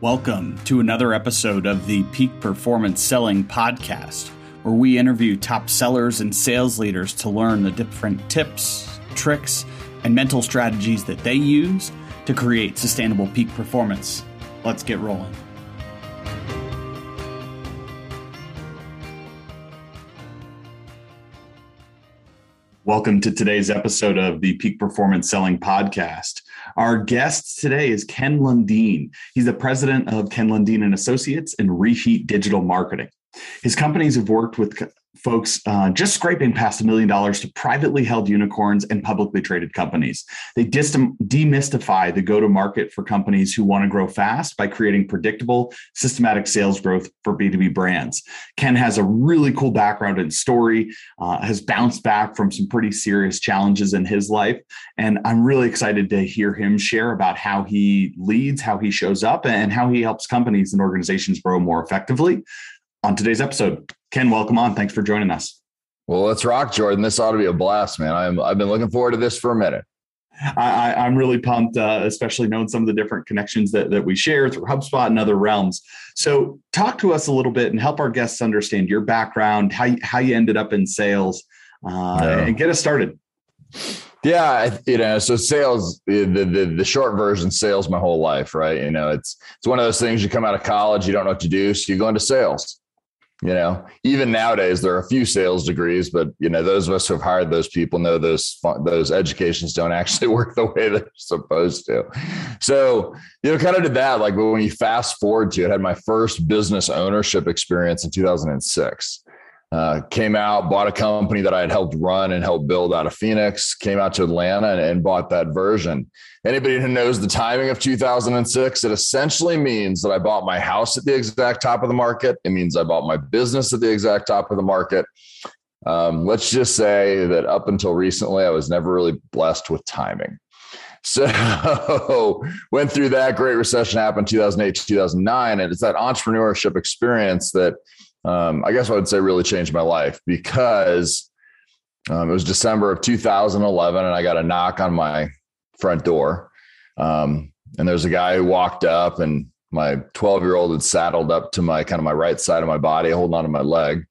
Welcome to another episode of the Peak Performance Selling Podcast, where we interview top sellers and sales leaders to learn the different tips, tricks, and mental strategies that they use to create sustainable peak performance. Let's get rolling. Welcome to today's episode of the Peak Performance Selling Podcast. Our guest today is Ken Lundeen. He's the president of Ken Lundeen and Associates in Reheat Digital Marketing. His companies have worked with folks uh, just scraping past a million dollars to privately held unicorns and publicly traded companies. They demystify the go to market for companies who want to grow fast by creating predictable, systematic sales growth for B2B brands. Ken has a really cool background and story, uh, has bounced back from some pretty serious challenges in his life. And I'm really excited to hear him share about how he leads, how he shows up, and how he helps companies and organizations grow more effectively on today's episode. Ken, welcome on. Thanks for joining us. Well, let's rock, Jordan. This ought to be a blast, man. I'm, I've been looking forward to this for a minute. I, am really pumped, uh, especially knowing some of the different connections that, that we share through HubSpot and other realms. So, talk to us a little bit and help our guests understand your background, how you, how you ended up in sales, uh, yeah. and get us started. Yeah, you know, so sales, the, the the short version, sales my whole life, right? You know, it's it's one of those things. You come out of college, you don't know what to do, so you go into sales you know even nowadays there are a few sales degrees but you know those of us who have hired those people know those those educations don't actually work the way they're supposed to. So you know kind of did that like when you fast forward to it I had my first business ownership experience in 2006 uh, came out, bought a company that I had helped run and helped build out of Phoenix, came out to Atlanta and, and, bought that version. Anybody who knows the timing of 2006, it essentially means that I bought my house at the exact top of the market. It means I bought my business at the exact top of the market. Um, let's just say that up until recently, I was never really blessed with timing. So went through that great recession happened 2008 2009 and it's that entrepreneurship experience that um, I guess I would say really changed my life because um, it was December of 2011 and I got a knock on my front door. Um, and there's a guy who walked up and my 12 year old had saddled up to my kind of my right side of my body, holding onto my leg.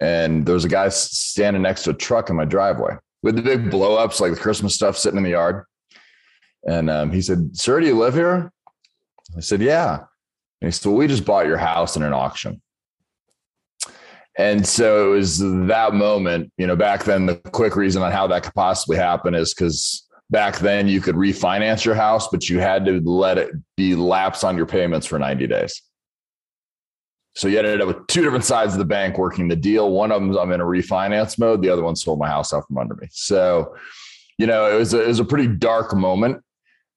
And there was a guy standing next to a truck in my driveway with the big blow ups, like the Christmas stuff sitting in the yard. And um, he said, Sir, do you live here? I said, Yeah. And he said, Well, we just bought your house in an auction. And so it was that moment, you know, back then, the quick reason on how that could possibly happen is because back then you could refinance your house, but you had to let it be lapse on your payments for 90 days. So you ended up with two different sides of the bank working the deal. One of them I'm in a refinance mode. The other one sold my house out from under me. So, you know, it was a, it was a pretty dark moment.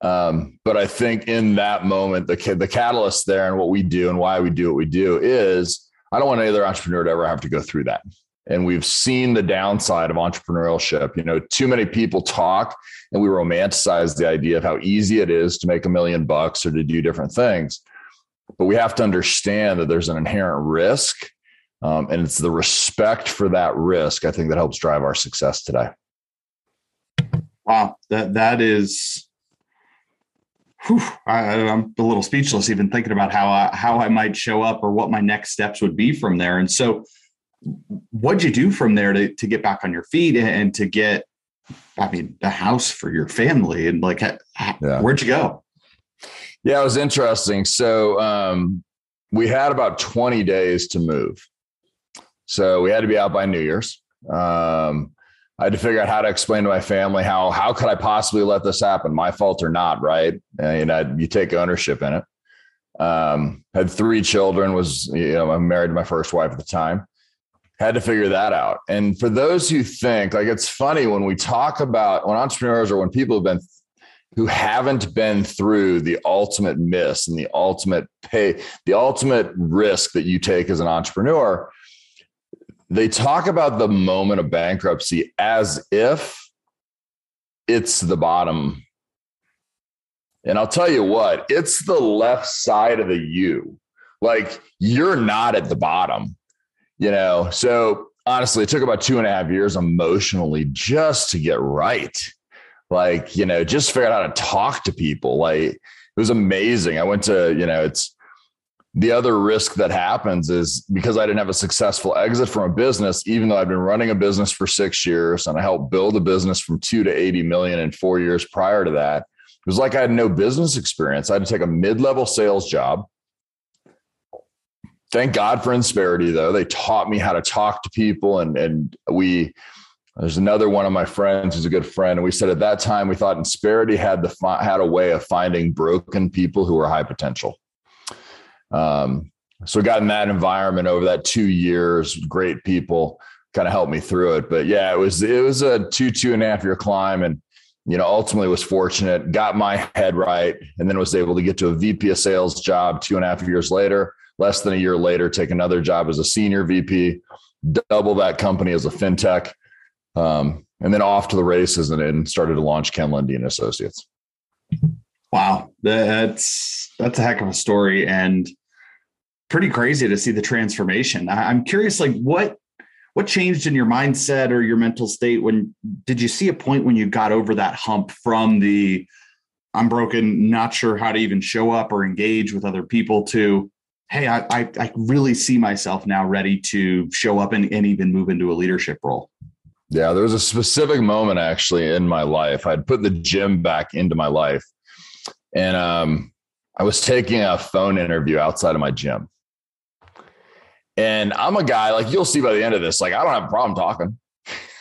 Um, but I think in that moment, the the catalyst there and what we do and why we do what we do is I don't want any other entrepreneur to ever have to go through that. And we've seen the downside of entrepreneurship. You know, too many people talk and we romanticize the idea of how easy it is to make a million bucks or to do different things. But we have to understand that there's an inherent risk. Um, and it's the respect for that risk, I think, that helps drive our success today. Wow, that that is whew, I, am a little speechless even thinking about how I, how I might show up or what my next steps would be from there. And so, what'd you do from there to to get back on your feet and, to get, I mean, a house for your family and like, yeah. where'd you go? Yeah, it was interesting. So um, we had about 20 days to move. So we had to be out by New Year's. Um, I had to figure out how to explain to my family how how could I possibly let this happen, my fault or not, right? And I, you take ownership in it. Um, had three children, was you know I'm married to my first wife at the time. Had to figure that out. And for those who think like it's funny when we talk about when entrepreneurs or when people have been who haven't been through the ultimate miss and the ultimate pay, the ultimate risk that you take as an entrepreneur they talk about the moment of bankruptcy as if it's the bottom. And I'll tell you what, it's the left side of the U. Like you're not at the bottom, you know? So honestly, it took about two and a half years emotionally just to get right. Like, you know, just figure out how to talk to people. Like it was amazing. I went to, you know, it's the other risk that happens is because I didn't have a successful exit from a business, even though I've been running a business for six years and I helped build a business from two to 80 million in four years prior to that. It was like I had no business experience. I had to take a mid level sales job. Thank God for Insperity, though. They taught me how to talk to people. And, and we, there's another one of my friends who's a good friend. And we said at that time, we thought Insperity had, the, had a way of finding broken people who were high potential um, so got in that environment over that two years, great people kind of helped me through it. But yeah, it was it was a two two and a half year climb, and you know ultimately was fortunate, got my head right, and then was able to get to a VP of sales job two and a half years later. Less than a year later, take another job as a senior VP, double that company as a fintech, um, and then off to the races and, and started to launch Ken Lundeen Associates. Wow, that's that's a heck of a story, and pretty crazy to see the transformation. I'm curious, like what what changed in your mindset or your mental state when did you see a point when you got over that hump from the I'm broken, not sure how to even show up or engage with other people to hey, I I, I really see myself now ready to show up and, and even move into a leadership role. Yeah, there was a specific moment actually in my life. I'd put the gym back into my life. And um, I was taking a phone interview outside of my gym. And I'm a guy like you'll see by the end of this, like I don't have a problem talking.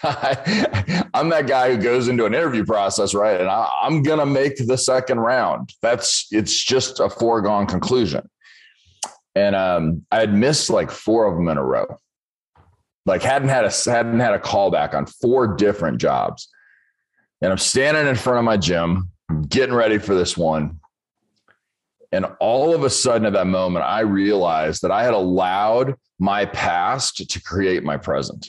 I'm that guy who goes into an interview process, right? And I, I'm gonna make the second round. That's it's just a foregone conclusion. And um, I had missed like four of them in a row. Like hadn't had a hadn't had a callback on four different jobs. And I'm standing in front of my gym, getting ready for this one. And all of a sudden, at that moment, I realized that I had allowed my past to create my present.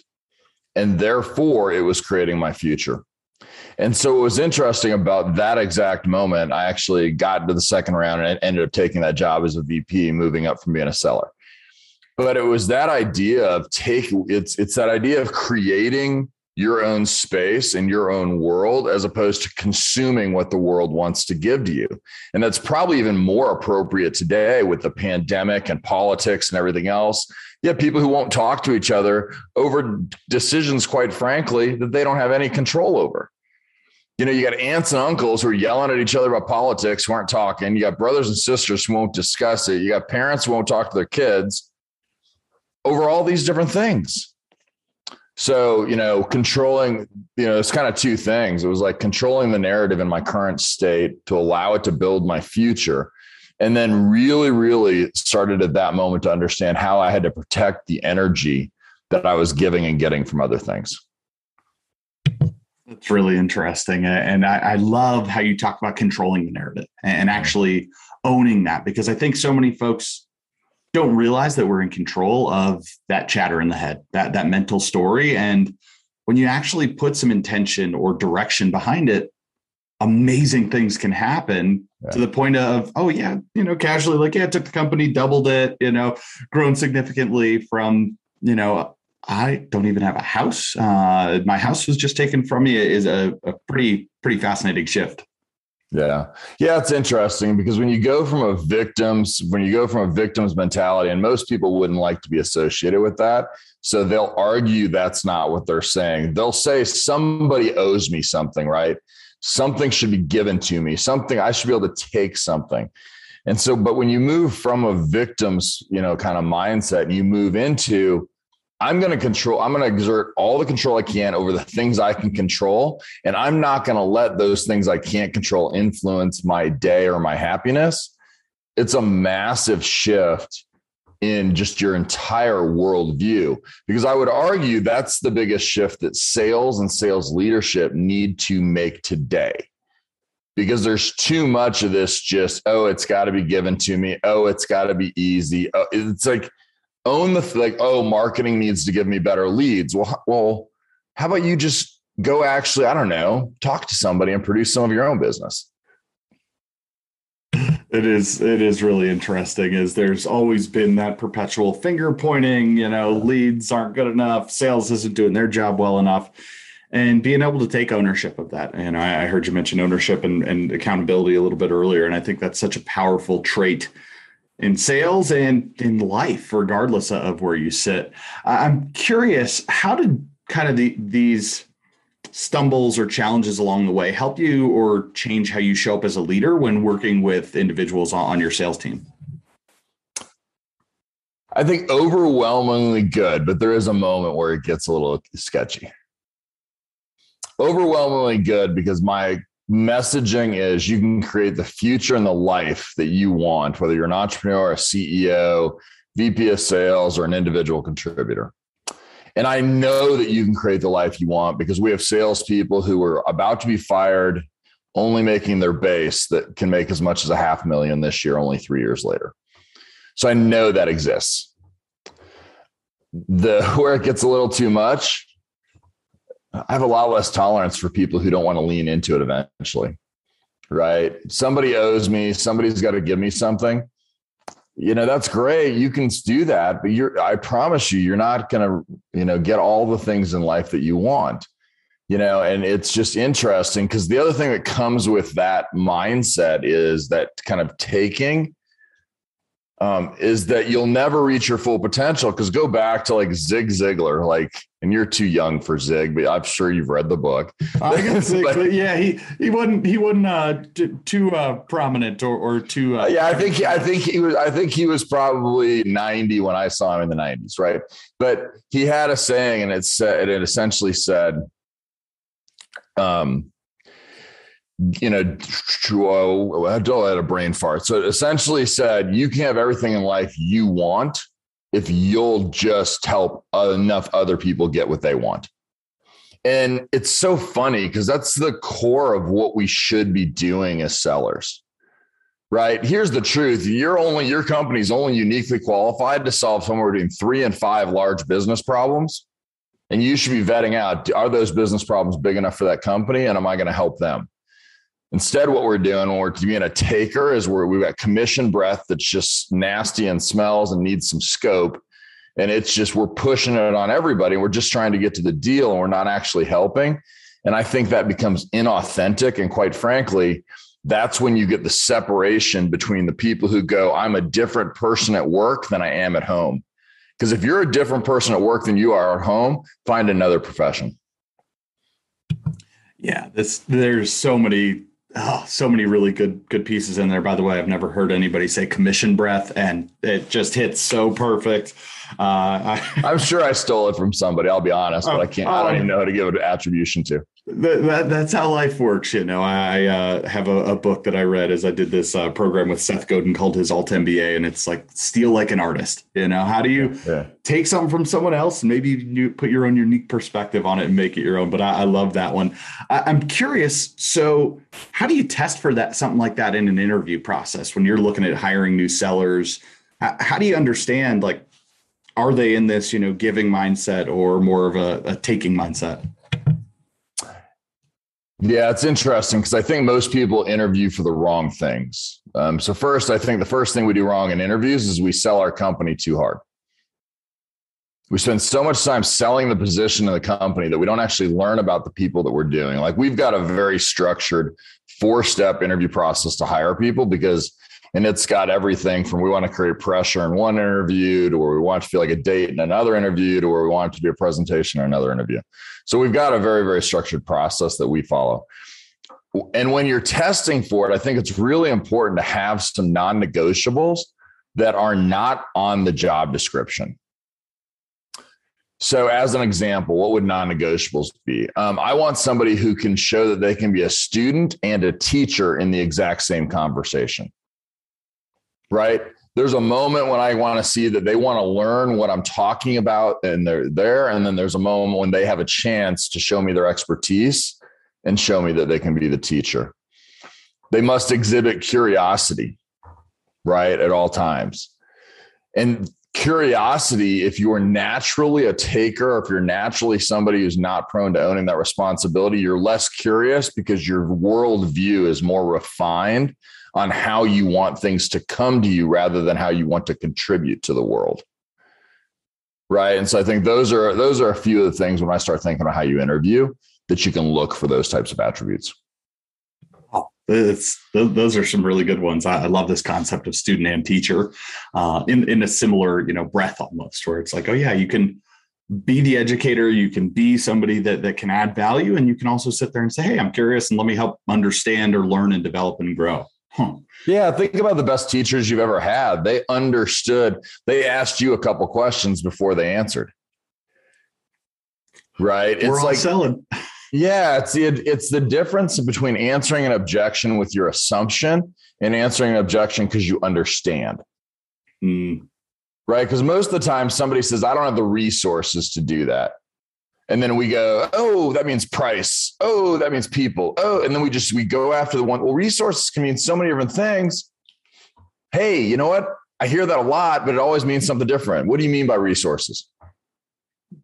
And therefore, it was creating my future. And so, what was interesting about that exact moment, I actually got to the second round and ended up taking that job as a VP, moving up from being a seller. But it was that idea of take it's it's that idea of creating your own space and your own world as opposed to consuming what the world wants to give to you. And that's probably even more appropriate today with the pandemic and politics and everything else. You have people who won't talk to each other over decisions, quite frankly, that they don't have any control over. You know, you got aunts and uncles who are yelling at each other about politics, who aren't talking. You got brothers and sisters who won't discuss it. You got parents who won't talk to their kids over all these different things so, you know, controlling, you know, it's kind of two things. It was like controlling the narrative in my current state to allow it to build my future. And then really, really started at that moment to understand how I had to protect the energy that I was giving and getting from other things. That's really interesting. And I, I love how you talk about controlling the narrative and mm-hmm. actually owning that because I think so many folks don't realize that we're in control of that chatter in the head, that that mental story. And when you actually put some intention or direction behind it, amazing things can happen yeah. to the point of, oh yeah, you know, casually like, yeah, took the company, doubled it, you know, grown significantly from, you know, I don't even have a house. Uh, my house was just taken from me is a, a pretty, pretty fascinating shift. Yeah. Yeah, it's interesting because when you go from a victim's when you go from a victim's mentality and most people wouldn't like to be associated with that, so they'll argue that's not what they're saying. They'll say somebody owes me something, right? Something should be given to me. Something I should be able to take something. And so but when you move from a victim's, you know, kind of mindset and you move into I'm going to control, I'm going to exert all the control I can over the things I can control. And I'm not going to let those things I can't control influence my day or my happiness. It's a massive shift in just your entire worldview. Because I would argue that's the biggest shift that sales and sales leadership need to make today. Because there's too much of this just, oh, it's got to be given to me. Oh, it's got to be easy. Oh, it's like, own the like oh marketing needs to give me better leads. Well well how about you just go actually i don't know talk to somebody and produce some of your own business? It is it is really interesting is there's always been that perpetual finger pointing you know leads aren't good enough sales isn't doing their job well enough and being able to take ownership of that. And i, I heard you mention ownership and, and accountability a little bit earlier and i think that's such a powerful trait in sales and in life, regardless of where you sit. I'm curious, how did kind of the, these stumbles or challenges along the way help you or change how you show up as a leader when working with individuals on, your sales team? I think overwhelmingly good, but there is a moment where it gets a little sketchy. Overwhelmingly good because my messaging is you can create the future and the life that you want, whether you're an entrepreneur, a CEO, VP of sales, or an individual contributor. And I know that you can create the life you want because we have salespeople who are about to be fired, only making their base that can make as much as a half million this year, only three years later. So I know that exists. The where it gets a little too much I have a lot less tolerance for people who don't want to lean into it eventually. Right. Somebody owes me, somebody's got to give me something. You know, that's great. You can do that, but you're I promise you, you're not gonna, you know, get all the things in life that you want. You know, and it's just interesting because the other thing that comes with that mindset is that kind of taking um, is that you'll never reach your full potential. Because go back to like Zig Ziglar, like, and you're too young for Zig, but I'm sure you've read the book. I can Zig, but, yeah, he he wasn't he wasn't uh, t- too uh, prominent or or too. Uh, yeah, I think I think he was I think he was probably 90 when I saw him in the 90s, right? But he had a saying, and it said it essentially said, um, you know, I don't let a brain fart. So it essentially said you can have everything in life you want if you'll just help enough other people get what they want. And it's so funny because that's the core of what we should be doing as sellers. Right. Here's the truth. You're only your company's only uniquely qualified to solve somewhere between three and five large business problems. And you should be vetting out are those business problems big enough for that company? And am I going to help them? Instead, what we're doing when we're being a taker is where we've got commission breath that's just nasty and smells and needs some scope. And it's just we're pushing it on everybody. We're just trying to get to the deal and we're not actually helping. And I think that becomes inauthentic. And quite frankly, that's when you get the separation between the people who go, I'm a different person at work than I am at home. Because if you're a different person at work than you are at home, find another profession. Yeah, this there's so many Oh, so many really good good pieces in there. By the way, I've never heard anybody say commission breath, and it just hits so perfect. Uh, I, am sure I stole it from somebody. I'll be honest, but I can't. I don't oh. even know how to give it attribution to that, that, that's how life works. You know, I uh, have a, a, book that I read as I did this uh, program with Seth Godin called his Alt MBA, and it's like steal like an artist. You know, how do you yeah. take something from someone else and maybe you put your own unique perspective on it and make it your own? But I, I love that one. I, am curious. So, how do you test for that something like that in an interview process when you're looking at hiring new sellers? How, how do you understand like are they in this you know giving mindset or more of a, a taking mindset? Yeah, it's interesting because I think most people interview for the wrong things. Um, so, first, I think the first thing we do wrong in interviews is we sell our company too hard. We spend so much time selling the position of the company that we don't actually learn about the people that we're doing. Like, we've got a very structured four step interview process to hire people because and it's got everything from we want to create pressure in one interview to where we want to feel like a date in another interview to where we want it to be a presentation in another interview. So we've got a very, very structured process that we follow. And when you're testing for it, I think it's really important to have some non negotiables that are not on the job description. So, as an example, what would non negotiables be? Um, I want somebody who can show that they can be a student and a teacher in the exact same conversation right? There's a moment when I want to see that they want to learn what I'm talking about and they're there. And then there's a moment when they have a chance to show me their expertise and show me that they can be the teacher. They must exhibit curiosity, right, at all times. And curiosity, if you're naturally a taker, if you're naturally somebody who's not prone to owning that responsibility, you're less curious because your worldview is more refined on how you want things to come to you rather than how you want to contribute to the world right and so i think those are those are a few of the things when i start thinking about how you interview that you can look for those types of attributes it's, those are some really good ones. I, love this concept of student and teacher uh, in, in a similar, you know, breath almost where it's like, oh yeah, you can be the educator, you can be somebody that, that can add value. And you can also sit there and say, Hey, I'm curious and let me help understand or learn and develop and grow. Huh. Yeah, think about the best teachers you've ever had. They understood, they asked you a couple questions before they answered. Right? We're it's like selling. Yeah, it's the it's the difference between answering an objection with your assumption and answering an objection because you understand. Mm. Right? Because most of the time somebody says, I don't have the resources to do that. And then we go, oh, that means price. Oh, that means people. Oh, and then we just we go after the one. Well, resources can mean so many different things. Hey, you know what? I hear that a lot, but it always means something different. What do you mean by resources?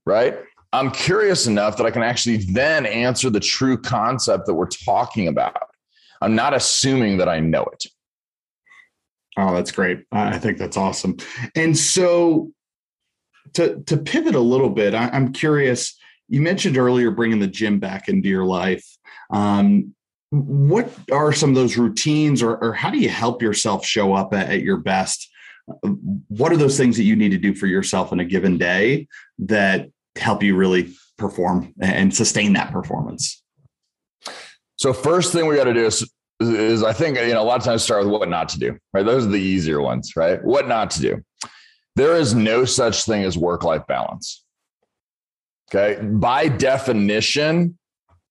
Right? I'm curious enough that I can actually then answer the true concept that we're talking about. I'm not assuming that I know it. Oh, that's great. I think that's awesome. And so to to pivot a little bit, I, am curious. You mentioned earlier bringing the gym back into your life. Um, what are some of those routines, or, or how do you help yourself show up at, at your best? What are those things that you need to do for yourself in a given day that help you really perform and sustain that performance? So first thing we got to do is, is I think you know a lot of times start with what not to do. Right, those are the easier ones. Right, what not to do. There is no such thing as work life balance. Okay, by definition,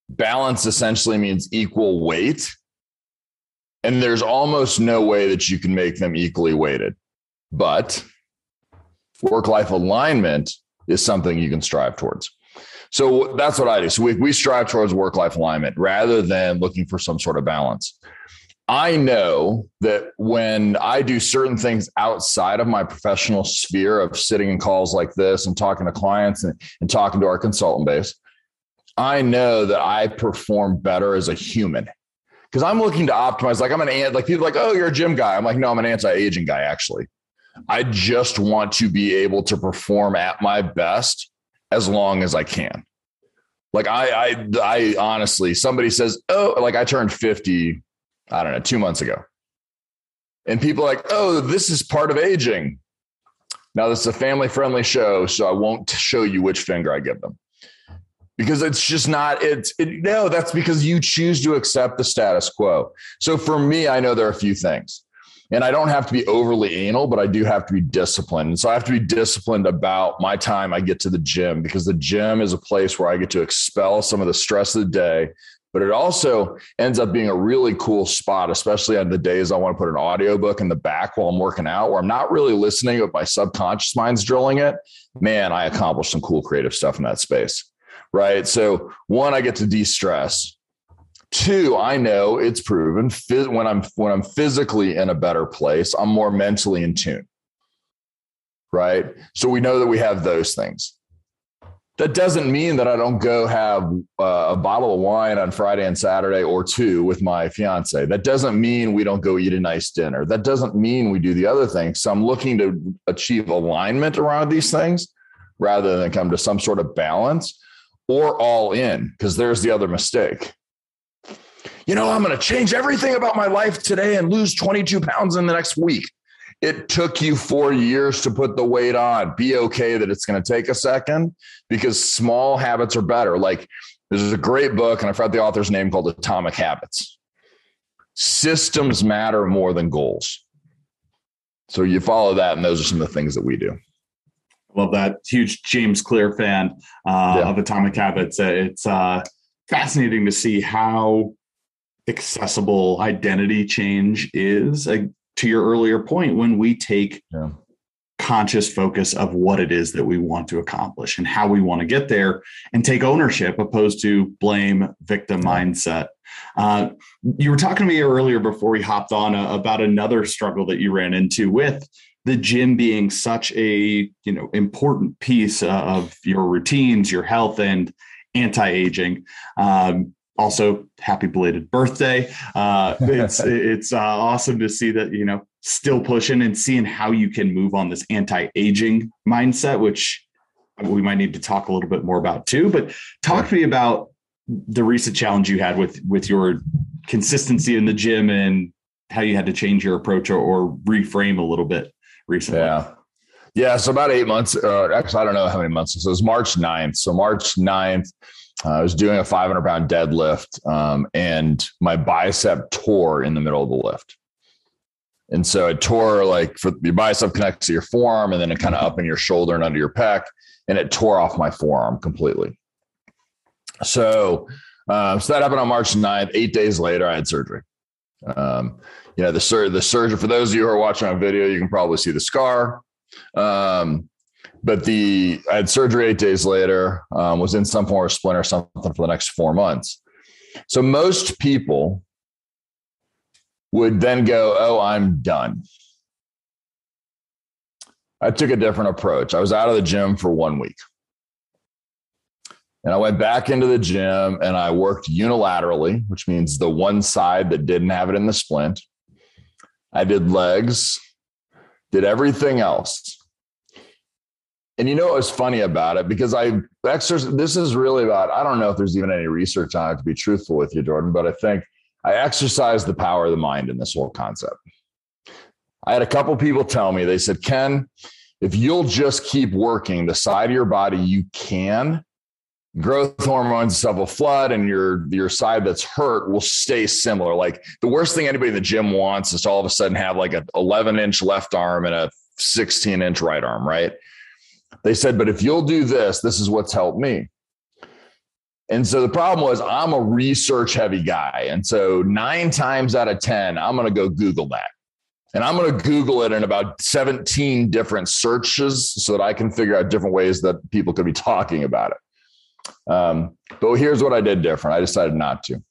balance essentially means equal weight, and there's almost no way that you can make them equally weighted. But work life alignment is something you can strive towards. So that's what I do. So we, we strive towards work life alignment rather than looking for some sort of balance. I know that when I do certain things outside of my professional sphere of sitting in calls like this and talking to clients and, and talking to our consultant base, I know that I perform better as a human because I'm looking to optimize. Like I'm an like people like, oh, you're a gym guy. I'm like, no, I'm an anti-aging guy actually. I just want to be able to perform at my best as long as I can. Like I, I, I honestly, somebody says, "Oh, like I turned 50, I don't know, 2 months ago." And people like, "Oh, this is part of aging." Now, this is a family-friendly show, so I won't show you which finger I give them. Because it's just not it's it, no, that's because you choose to accept the status quo. So for me, I know there are a few things and I don't have to be overly anal, but I do have to be disciplined. And so I have to be disciplined about my time I get to the gym because the gym is a place where I get to expel some of the stress of the day. But it also ends up being a really cool spot, especially on the days I want to put an audiobook in the back while I'm working out, where I'm not really listening, but my subconscious mind's drilling it. Man, I accomplish some cool creative stuff in that space. Right. So, one, I get to de stress Two, I know it's proven when I'm when I'm physically in a better place, I'm more mentally in tune. Right? So we know that we have those things. That doesn't mean that I don't go have uh, a bottle of wine on Friday and Saturday or two with my fiance. That doesn't mean we don't go eat a nice dinner. That doesn't mean we do the other things. So I'm looking to achieve alignment around these things rather than come to some sort of balance or all in, because there's the other mistake you know, I'm going to change everything about my life today and lose 22 pounds in the next week. It took you four years to put the weight on. Be okay that it's going to take a second because small habits are better. Like there's a great book, and I forgot the author's name called Atomic Habits. Systems matter more than goals. So you follow that, and those are some of the things that we do. I love that. Huge James Clear fan uh, yeah. of Atomic Habits. It's uh, fascinating to see how accessible identity change is uh, to your earlier point when we take yeah. conscious focus of what it is that we want to accomplish and how we want to get there and take ownership opposed to blame victim mindset. Uh, you were talking to me earlier before we hopped on uh, about another struggle that you ran into with the gym being such a you know important piece uh, of your routines your health and anti-aging. Um, also happy belated birthday uh, it's it's uh, awesome to see that you know still pushing and seeing how you can move on this anti-aging mindset which we might need to talk a little bit more about too but talk to me about the recent challenge you had with with your consistency in the gym and how you had to change your approach or, or reframe a little bit recently. Yeah. Yeah. So about eight months, uh, actually, I don't know how many months. So it was March 9th. So March 9th, uh, I was doing a 500 pound deadlift um, and my bicep tore in the middle of the lift. And so it tore like for your bicep connects to your forearm and then it kind of up in your shoulder and under your pec. And it tore off my forearm completely. So, um, so that happened on March 9th. Eight days later, I had surgery. Um, you know, the, sur- the surgeon, for those of you who are watching on video, you can probably see the scar. Um, but the I had surgery eight days later, um, was in some form of splinter, something for the next four months. So most people would then go, Oh, I'm done. I took a different approach. I was out of the gym for one week. And I went back into the gym and I worked unilaterally, which means the one side that didn't have it in the splint. I did legs, did everything else. And you know what was funny about it? Because I exercise, this is really about, I don't know if there's even any research on it to be truthful with you, Jordan, but I think I exercise the power of the mind in this whole concept. I had a couple people tell me, they said, Ken, if you'll just keep working the side of your body you can, growth hormones stuff will flood and your your side that's hurt will stay similar. Like the worst thing anybody in the gym wants is to all of a sudden have like an 11 inch left arm and a 16 inch right arm, right? They said, but if you'll do this, this is what's helped me. And so the problem was, I'm a research heavy guy. And so nine times out of 10, I'm going to go Google that. And I'm going to Google it in about 17 different searches so that I can figure out different ways that people could be talking about it. Um, but here's what I did different I decided not to.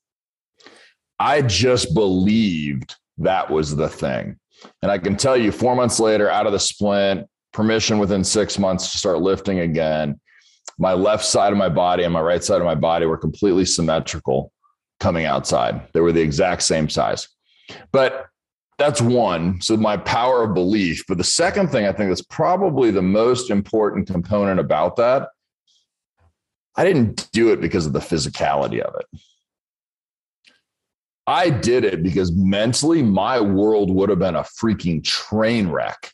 I just believed that was the thing. And I can tell you, four months later, out of the splint, permission within six months to start lifting again. My left side of my body and my right side of my body were completely symmetrical coming outside. They were the exact same size. But that's one. So my power of belief. But the second thing I think that's probably the most important component about that, I didn't do it because of the physicality of it. I did it because mentally my world would have been a freaking train wreck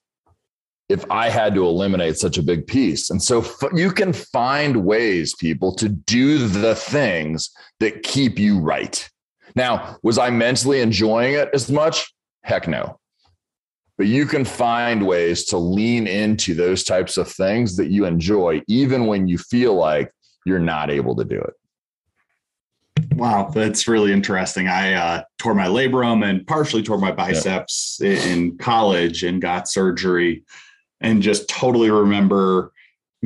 if I had to eliminate such a big piece. And so f- you can find ways, people, to do the things that keep you right. Now, was I mentally enjoying it as much? Heck no. But you can find ways to lean into those types of things that you enjoy, even when you feel like you're not able to do it. Wow, that's really interesting. I uh, tore my labrum and partially tore my biceps yeah. in college and got surgery and just totally remember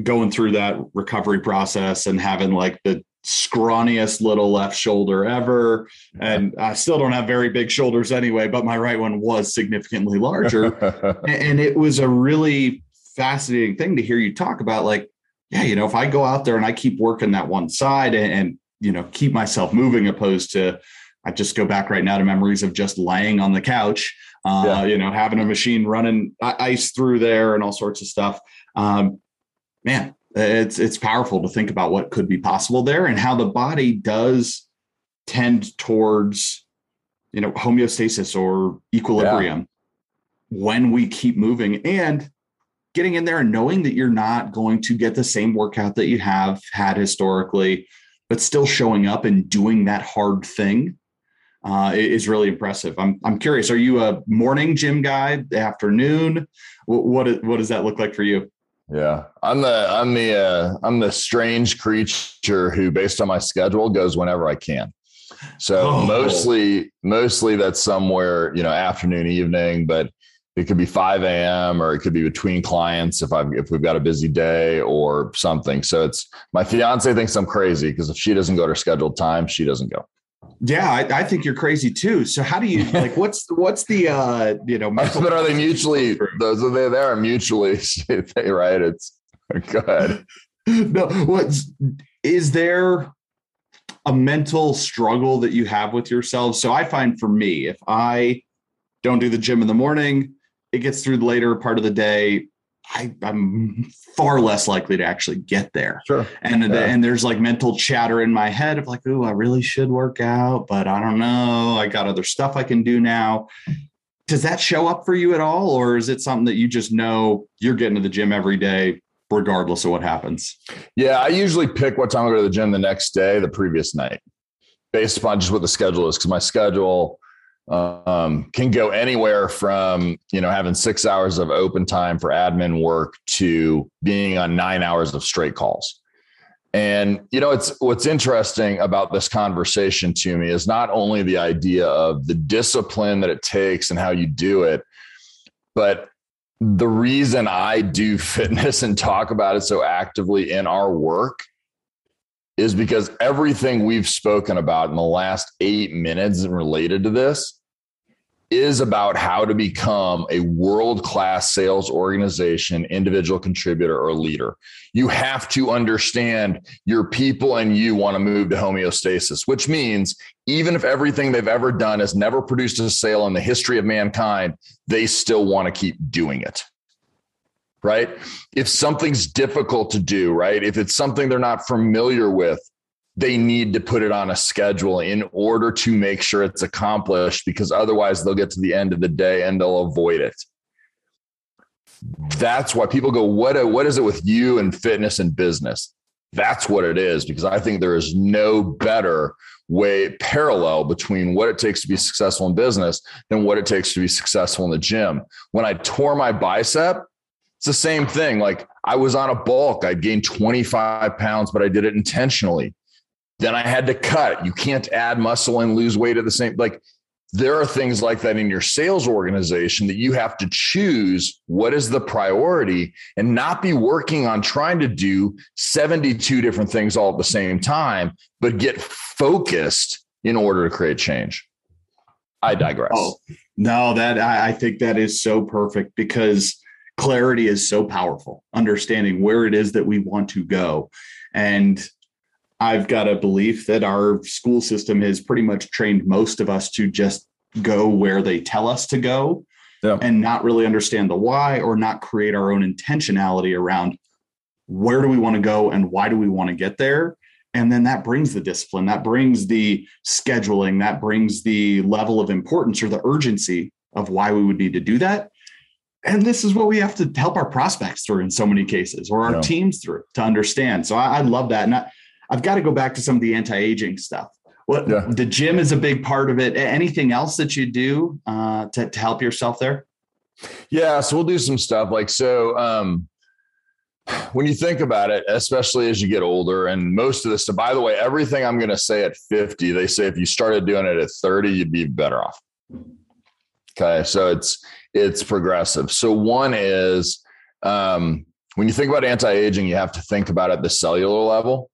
going through that recovery process and having like the scrawniest little left shoulder ever. And I still don't have very big shoulders anyway, but my right one was significantly larger. and it was a really fascinating thing to hear you talk about like, yeah, you know, if I go out there and I keep working that one side and, and you know, keep myself moving opposed to I just go back right now to memories of just laying on the couch uh, yeah. you know, having a machine running ice through there and all sorts of stuff. Um, man, it's it's powerful to think about what could be possible there and how the body does tend towards you know homeostasis or equilibrium yeah. when we keep moving and getting in there and knowing that you're not going to get the same workout that you have had historically but still showing up and doing that hard thing uh, is really impressive. I'm I'm curious. Are you a morning gym guy? Afternoon? What what, what does that look like for you? Yeah, I'm the I'm the uh, I'm the strange creature who, based on my schedule, goes whenever I can. So oh. mostly mostly that's somewhere you know afternoon evening, but it could be 5 a.m. or it could be between clients if I've if we've got a busy day or something. So it's my fiance thinks I'm crazy because if she doesn't go to her scheduled time, she doesn't go. Yeah, I, I, think you're crazy too. So how do you like? What's what's the uh you know? But are they mutually? Those are they? They are mutually right. It's good. No, what's is there a mental struggle that you have with yourself? So I find for me, if I don't do the gym in the morning, it gets through the later part of the day. I, am far less likely to actually get there. Sure. And yeah. and there's like mental chatter in my head of like, oh, I really should work out, but I don't know. I got other stuff I can do now. Does that show up for you at all, or is it something that you just know you're getting to the gym every day, regardless of what happens? Yeah, I usually pick what time I go to the gym the next day, the previous night, based upon just what the schedule is. Because my schedule um, can go anywhere from you know having six hours of open time for admin work to being on nine hours of straight calls. And you know, it's what's interesting about this conversation to me is not only the idea of the discipline that it takes and how you do it, but the reason I do fitness and talk about it so actively in our work is because everything we've spoken about in the last eight minutes related to this is about how to become a world class sales organization, individual contributor, or leader. You have to understand your people and you want to move to homeostasis, which means even if everything they've ever done has never produced a sale in the history of mankind, they still want to keep doing it. Right? If something's difficult to do, right? If it's something they're not familiar with, they need to put it on a schedule in order to make sure it's accomplished because otherwise they'll get to the end of the day and they'll avoid it. That's why people go what what is it with you and fitness and business? That's what it is because i think there is no better way parallel between what it takes to be successful in business than what it takes to be successful in the gym. When i tore my bicep it's the same thing. Like i was on a bulk. I gained 25 pounds but i did it intentionally then I had to cut. You can't add muscle and lose weight at the same like there are things like that in your sales organization that you have to choose what is the priority and not be working on trying to do 72 different things all at the same time, but get focused in order to create change. I digress. Oh, no, that I, I think that is so perfect because clarity is so powerful, understanding where it is that we want to go. And I've got a belief that our school system has pretty much trained most of us to just go where they tell us to go yeah. and not really understand the why or not create our own intentionality around where do we want to go and why do we want to get there and then that brings the discipline that brings the scheduling that brings the level of importance or the urgency of why we would need to do that and this is what we have to help our prospects through in so many cases or our yeah. teams through to understand so I, I love that and I, I've got to go back to some of the anti-aging stuff. What yeah. the gym is a big part of it. Anything else that you do uh, to, to help yourself there? Yeah, so we'll do some stuff like so. Um, when you think about it, especially as you get older, and most of this, so by the way, everything I'm going to say at 50, they say if you started doing it at 30, you'd be better off. Okay, so it's it's progressive. So one is um, when you think about anti-aging, you have to think about it at the cellular level.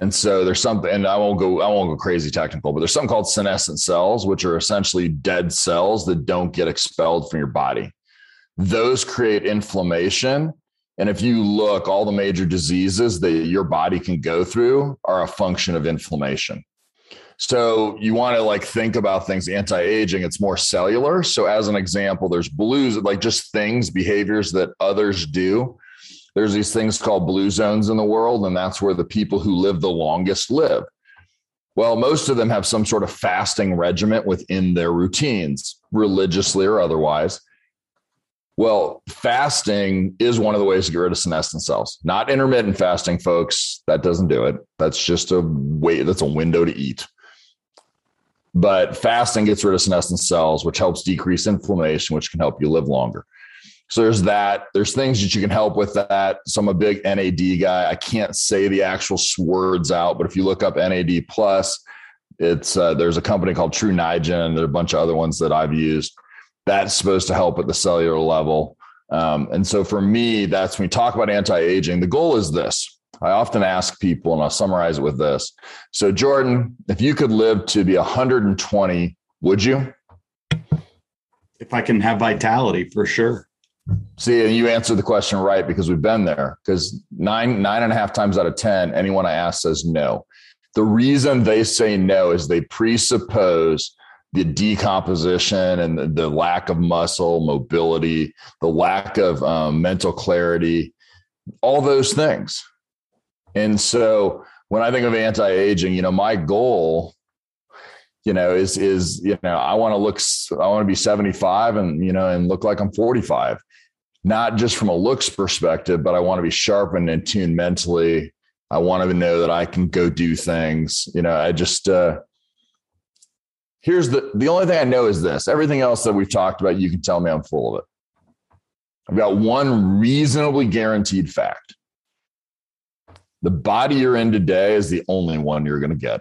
And so there's something, and I won't go, I won't go crazy technical, but there's something called senescent cells, which are essentially dead cells that don't get expelled from your body. Those create inflammation. And if you look, all the major diseases that your body can go through are a function of inflammation. So you want to like think about things anti-aging, it's more cellular. So as an example, there's blues, like just things, behaviors that others do there's these things called blue zones in the world, and that's where the people who live the longest live. Well, most of them have some sort of fasting regimen within their routines, religiously or otherwise. Well, fasting is one of the ways to get rid of senescent cells. Not intermittent fasting, folks. That doesn't do it. That's just a way, that's a window to eat. But fasting gets rid of senescent cells, which helps decrease inflammation, which can help you live longer. So there's that. There's things that you can help with that. So I'm a big NAD guy. I can't say the actual words out, but if you look up NAD plus, it's uh, there's a company called Tru Niagen. there are a bunch of other ones that I've used. That's supposed to help at the cellular level. Um, and so for me, that's when we talk about anti-aging. The goal is this. I often ask people, and I'll summarize it with this. So, Jordan, if you could live to be 120, would you? If I can have vitality, for sure. See, and you answered the question right because we've been there. Because nine, nine and a half times out of 10, anyone I ask says no. The reason they say no is they presuppose the decomposition and the, the lack of muscle mobility, the lack of um, mental clarity, all those things. And so when I think of anti-aging, you know, my goal, you know, is is you know, I want to look, I want to be 75 and you know, and look like I'm 45, not just from a looks perspective, but I want to be sharpened and tuned mentally. I want to know that I can go do things. You know, I just uh, here's the the only thing I know is this. Everything else that we've talked about, you can tell me I'm full of it. I've got one reasonably guaranteed fact. The body you're in today is the only one you're going to get.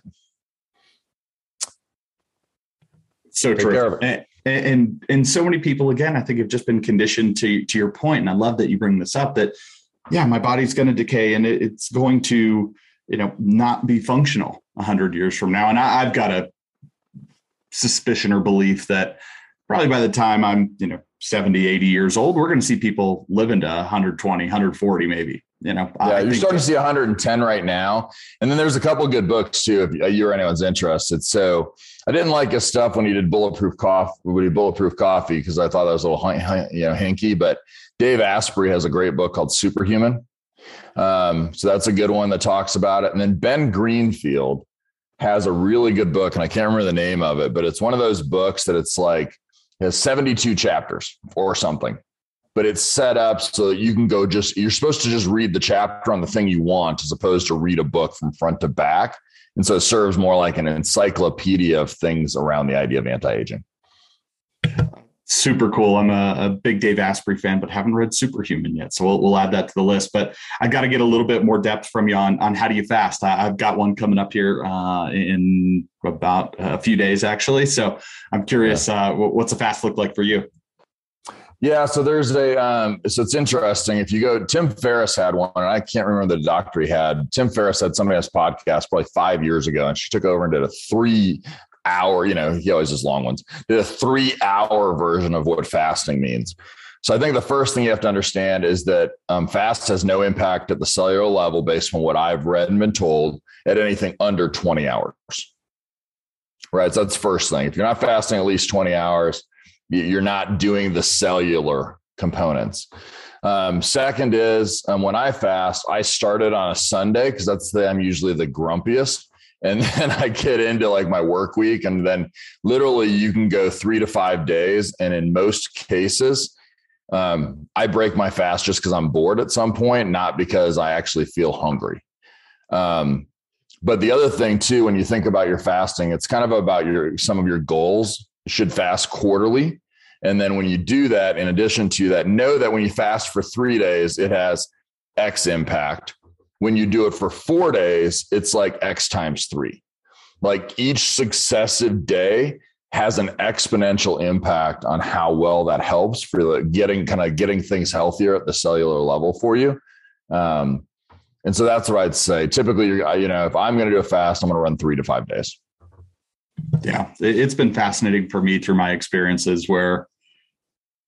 So Take Tru. And, and and so many people again, I think have just been conditioned to to your point, and I love that you bring this up. That yeah, my body's going to decay, and it, it's going to you know not be functional hundred years from now. And I, I've got a suspicion or belief that probably by the time I'm you know 70, 80 years old, we're going to see people living to 120, 140, maybe. You know, yeah, I you're starting that. to see 110 right now. And then there's a couple good books too, if you or anyone's interested. So I didn't like his stuff when he did bulletproof coffee, when he bulletproof coffee, because I thought that was a little, you know, hinky. But Dave Asprey has a great book called Superhuman. Um, so that's a good one that talks about it. And then Ben Greenfield has a really good book, and I can't remember the name of it, but it's one of those books that it's like has 72 chapters or something but it's set up so that you can go just you're supposed to just read the chapter on the thing you want as opposed to read a book from front to back and so it serves more like an encyclopedia of things around the idea of anti-aging super cool. I'm a, a, big Dave Asprey fan, but haven't read Superhuman yet. So we'll, we'll add that to the list. But I got to get a little bit more depth from you on, on how do you fast. I, have got one coming up here uh, in about a few days, actually. So I'm curious, yeah. uh, what's a fast look like for you? Yeah, so there's a um, so it's interesting. If you go, Tim Ferriss had one, and I can't remember the doctor he had. Tim Ferriss had somebody on his podcast probably five years ago, and she took over and did a three hour, you know, he always does long ones, did a three hour version of what fasting means. So I think the first thing you have to understand is that um, fast has no impact at the cellular level based on what I've read and been told at anything under 20 hours. Right. So that's the first thing. If you're not fasting at least 20 hours, you're not doing the cellular components. Um, second is um, when I fast, I started on a Sunday because that's the I'm usually the grumpiest and then I get into like my work week, and then literally you can go three to five days, and in most cases, um, I break my fast just because I'm bored at some point, not because I actually feel hungry. Um, but the other thing too, when you think about your fasting, it's kind of about your some of your goals. Should fast quarterly, and then when you do that, in addition to that, know that when you fast for three days, it has X impact when you do it for four days, it's like X times three. Like each successive day has an exponential impact on how well that helps for the getting kind of getting things healthier at the cellular level for you. Um, and so that's what I'd say. Typically, you know, if I'm going to do a fast, I'm going to run three to five days. Yeah, it's been fascinating for me through my experiences where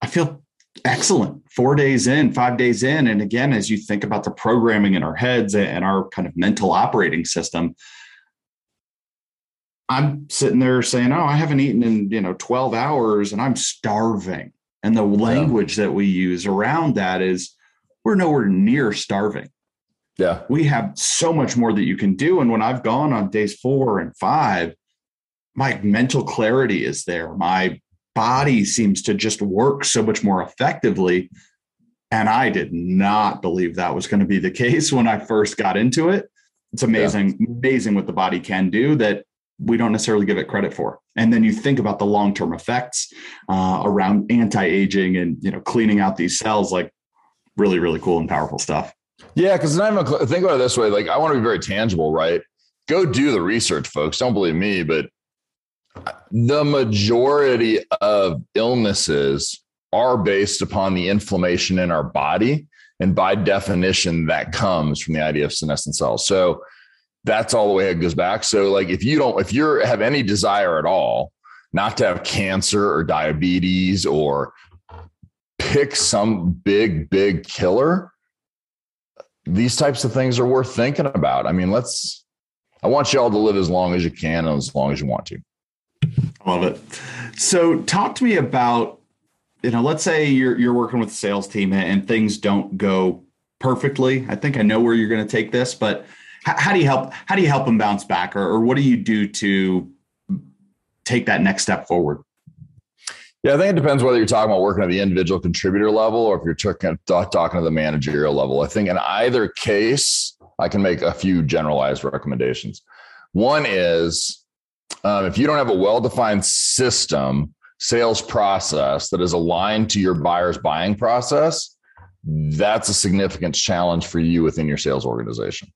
I feel excellent four days in five days in. And again as you think about the programming in our heads and our kind of mental operating system i'm sitting there saying oh i haven't eaten in you know 12 hours and i'm starving. And the language yeah. that we use around that is we're nowhere near starving. Yeah. We have so much more that you can do. And when i've gone on days four and five my mental clarity is there my body seems to just work so much more effectively. And I did not believe that was going to be the case when I first got into it. It's amazing, yeah. amazing what the body can do that we don't necessarily give it credit for. And then you think about the long-term effects uh, around anti-aging and you know cleaning out these cells, like really, really cool and powerful stuff. Yeah, because I'm a, think about it this way: like I want to be very tangible, right? Go do the research, folks. Don't believe me, but the majority of illnesses are based upon the inflammation in our body. And by definition, that comes from the idea of senescent cells. So that's all the way it goes back. So, like, if you don't, if you have any desire at all not to have cancer or diabetes or pick some big, big killer, these types of things are worth thinking about. I mean, let's, I want you all to live as long as you can and as long as you want to. Love it. So talk to me about, you know, let's say you're you're working with a sales team and things don't go perfectly. I think I know where you're going to take this, but how, how, do you help how do you help them bounce back or, or what do you do to take that next step forward? Yeah, I think it depends whether you're talking about working at the individual contributor level or if you're talking, uh, talking to the managerial level. I think in either case, I can make a few generalized recommendations. One is um, if you don't have a well defined system, sales process that is aligned to your buyer's buying process, that's a significant challenge for you within your sales organization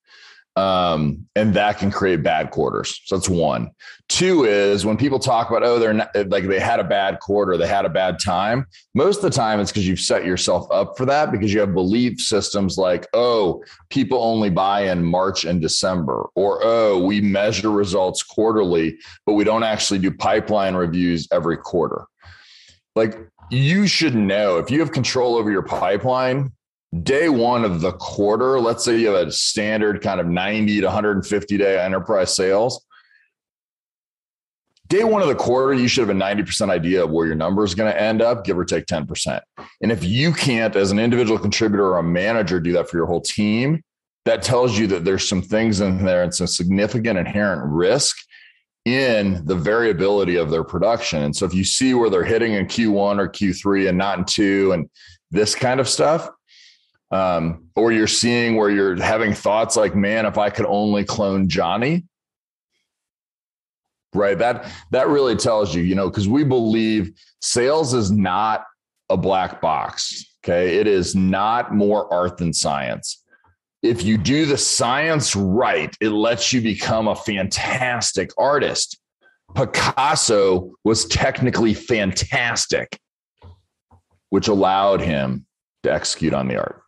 um, and that can create bad quarters. So that's one. Two is when people talk about, oh, they're not, like they had a bad quarter, they had a bad time. Most of the time, it's because you've set yourself up for that because you have belief systems like, oh, people only buy in March and December, or oh, we measure results quarterly, but we don't actually do pipeline reviews every quarter. Like you should know if you have control over your pipeline, day one of the quarter, let's say you have a standard kind of 90 to 150 day enterprise sales. Day one of the quarter, you should have a 90% idea of where your number is going to end up, give or take 10%. And if you can't, as an individual contributor or a manager, do that for your whole team, that tells you that there's some things in there and some significant inherent risk in the variability of their production. And so if you see where they're hitting in Q1 or Q3 and not in two and this kind of stuff, um, or you're seeing where you're having thoughts like, man, if I could only clone Johnny, right? That that really tells you, you know, because we believe sales is not a black box. Okay, it is not more art than science. If you do the science right, it lets you become a fantastic artist. Picasso was technically fantastic, which allowed him to execute on the art.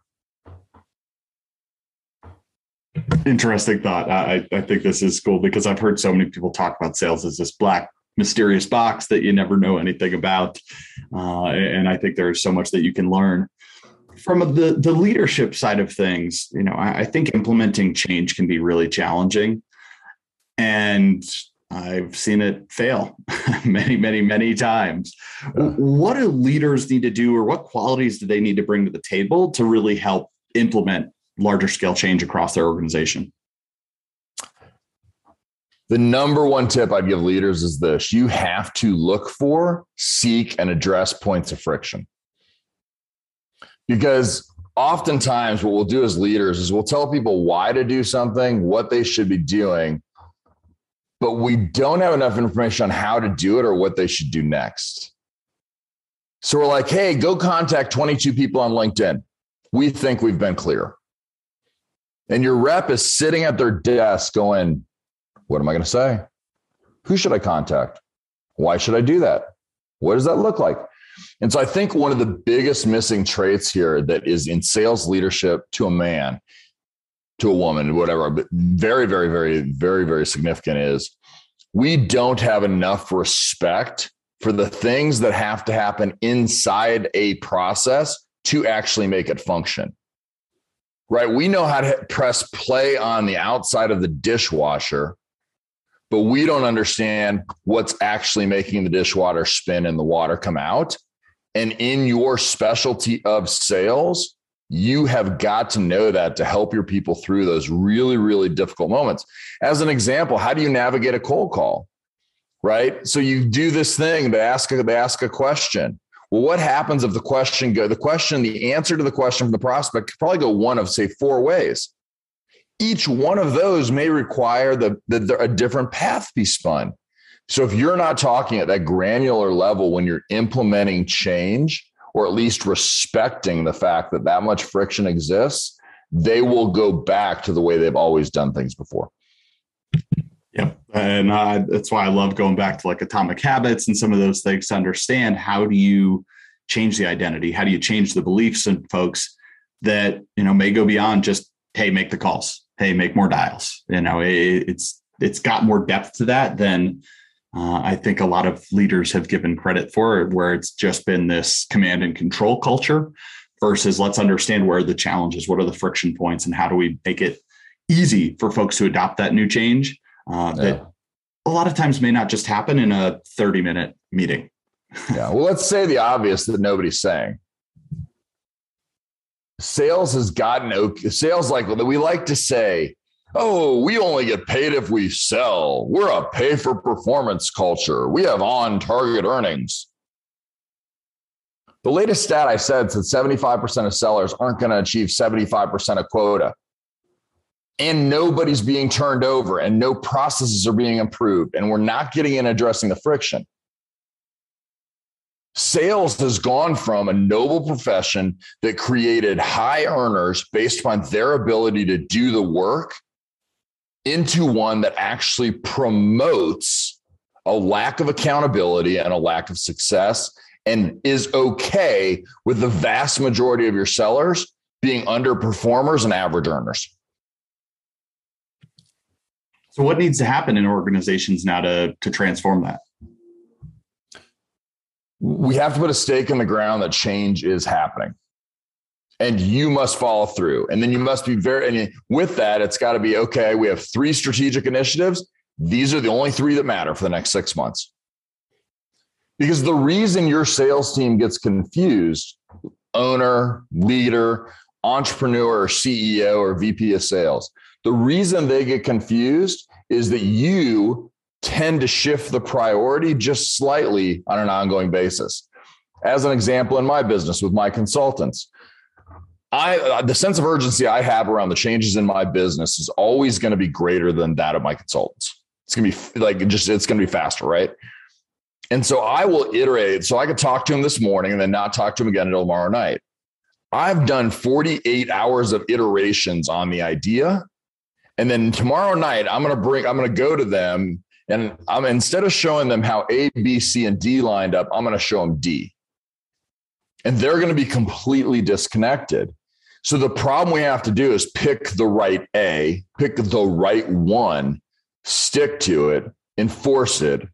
Interesting thought. I, I think this is cool because I've heard so many people talk about sales as this black mysterious box that you never know anything about, uh, and I think there's so much that you can learn from the the leadership side of things. You know, I, I think implementing change can be really challenging, and I've seen it fail many, many, many times. What do leaders need to do, or what qualities do they need to bring to the table to really help implement larger scale change across their organization? The number one tip I'd give leaders is this you have to look for, seek, and address points of friction. Because oftentimes, what we'll do as leaders is we'll tell people why to do something, what they should be doing, but we don't have enough information on how to do it or what they should do next. So we're like, hey, go contact 22 people on LinkedIn. We think we've been clear and your rep is sitting at their desk going, What am I going to say? Who should I contact? Why should I do that? What does that look like? And so I think one of the biggest missing traits here that is in sales leadership to a man, to a woman, whatever, but very, very, very, very, very significant is we don't have enough respect for the things that have to happen inside a process to actually make it function right? We know how to press play on the outside of the dishwasher, but we don't understand what's actually making the dishwater spin and the water come out. And in your specialty of sales, you have got to know that to help your people through those really, really difficult moments. As an example, how do you navigate a cold call? Right. So you do this thing, they ask they ask a question. Well, what happens if the question go the question, the answer to the question from the prospect could probably go one of say four ways. Each one of those may require the, that the, a different path be spun. So if you're not talking at that granular level when you're implementing change, or at least respecting the fact that that much friction exists, they will go back to the way they've always done things before. Yep. And uh, that's why I love going back to like atomic habits and some of those things to understand how do you change the identity? How do you change the beliefs in folks that, you know, may go beyond just, hey, make the calls, hey, make more dials. You know, it, it's it's got more depth to that than uh, I think a lot of leaders have given credit for, where it's just been this command and control culture versus let's understand where the challenges, what are the friction points, and how do we make it easy for folks to adopt that new change uh, that a lot of times may not just happen in a 30 minute meeting. yeah. Well, let's say the obvious that nobody's saying. Sales has gotten okay. Sales like we like to say, oh, we only get paid if we sell. We're a pay for performance culture. We have on target earnings. The latest stat I said said 75% of sellers aren't going to achieve 75% of quota. And nobody's being turned over and no processes are being improved. And we're not getting in addressing the friction. Sales has gone from a noble profession that created high earners based upon their ability to do the work into one that actually promotes a lack of accountability and a lack of success and is okay with the vast majority of your sellers being underperformers and average earners. So what needs to happen in organizations now to to transform that? We have to put a stake in the ground that change is happening and you must follow through. And then you must be very, and with that, it's got to be okay. We have three strategic initiatives. These are the only three that matter for the next six months. Because the reason your sales team gets confused, owner, leader, entrepreneur, or CEO, or VP of sales, the reason they get confused is that you tend to shift the priority just slightly on an ongoing basis. As an example, in my business with my consultants, I uh, the sense of urgency I have around the changes in my business is always going to be greater than that of my consultants. It's going to be like just it's going to be faster, right? And so I will iterate. So I could talk to him this morning and then not talk to him again until tomorrow night. I've done 48 hours of iterations on the idea. And then tomorrow night, I'm to bring, I'm to go to them and I'm instead of showing them how A, B, C, and D lined up, I'm to show them D. And they're to be completely disconnected. So the problem we have to do is pick the right A, pick the right one, stick to it, enforce it,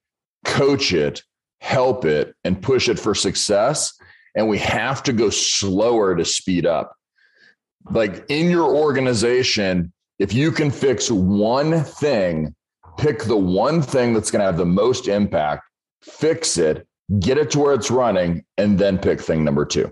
coach it, help it, and push it for success. And we have to go slower to speed up. Like in your organization, if you can fix one thing, pick the one thing that's going to have the most impact, fix it, get it to where it's running, and then pick thing number two.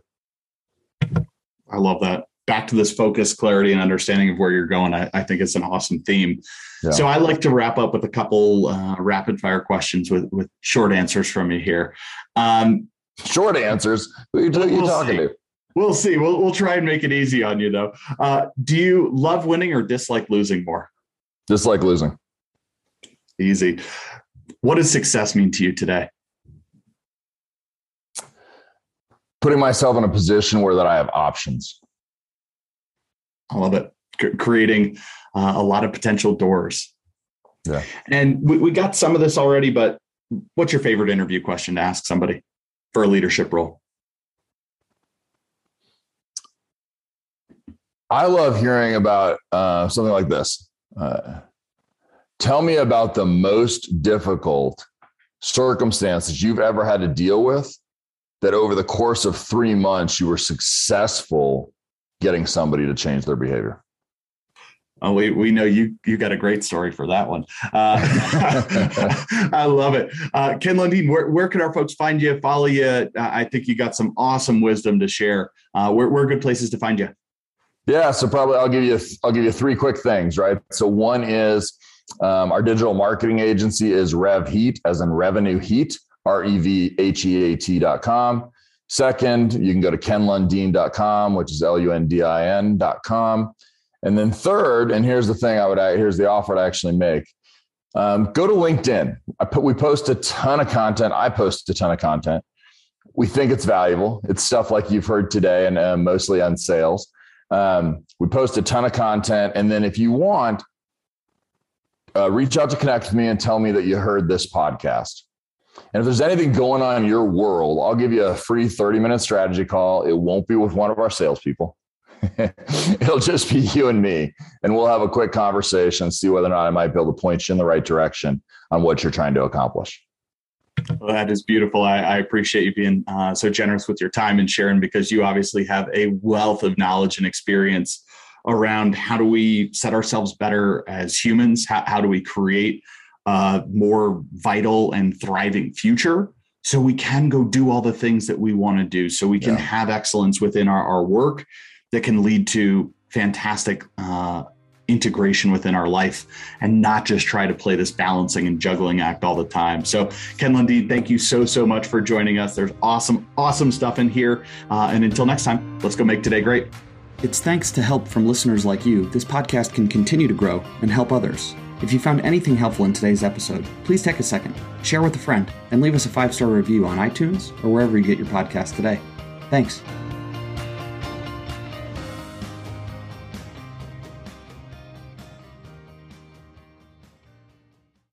I love that back to this focus, clarity, and understanding of where you're going, I, I think it's an awesome theme. Yeah. So I like to wrap up with a couple uh, rapid fire questions with with short answers from you here. Um, short answers. Who are you, we'll talking see. to? We'll see. We'll we'll try and make it easy on you though. Uh, do you love winning or dislike losing more? Dislike losing. Easy. What does success mean to you today? Putting myself in a position where that I have options. I love it. C- creating uh, a lot of potential doors. Yeah. And we, we got some of this already, but what's your favorite interview question to ask somebody for a leadership role? I love hearing about uh, something like this. Uh, tell me about the most difficult circumstances you've ever had to deal with that over the course of three months you were successful getting somebody to change their behavior. Oh, we, we know you you got a great story for that one. Uh, I love it. Uh, Ken Lundin, where, where can our folks find you, follow you? Uh, I think you got some awesome wisdom to share. Uh, where, where are good places to find you? Yeah, so probably I'll give you I'll give you three quick things, right? So one is um, our digital marketing agency is RevHeat, as in revenue heat, R E V H E A T dot com. Second, you can go to kenlundin.com, which is L U N D I N dot com. And then third, and here's the thing I would, add, here's the offer I actually make. Um, go to LinkedIn. I put, we post a ton of content. I post a ton of content. We think it's valuable. It's stuff like you've heard today and uh, mostly on sales. Um, we post a ton of content. And then if you want, uh, reach out to connect with me and tell me that you heard this podcast. And if there's anything going on in your world, I'll give you a free 30 minute strategy call. It won't be with one of our salespeople. It'll just be you and me. And we'll have a quick conversation, see whether or not I might be able to point you in the right direction on what you're trying to accomplish. Well, that is beautiful. I, I appreciate you being uh, so generous with your time and sharing because you obviously have a wealth of knowledge and experience around how do we set ourselves better as humans? How, how do we create a more vital and thriving future so we can go do all the things that we want to do so we can yeah. have excellence within our, our work that can lead to fantastic uh, integration within our life and not just try to play this balancing and juggling act all the time. So, Ken Lundin, thank you so, so much for joining us. There's awesome, awesome stuff in here. Uh, and until next time, let's go make today great. It's thanks to help from listeners like you, this podcast can continue to grow and help others. If you found anything helpful in today's episode, please take a second, share with a friend, and leave us a five star review on iTunes or wherever you get your podcast today. Thanks.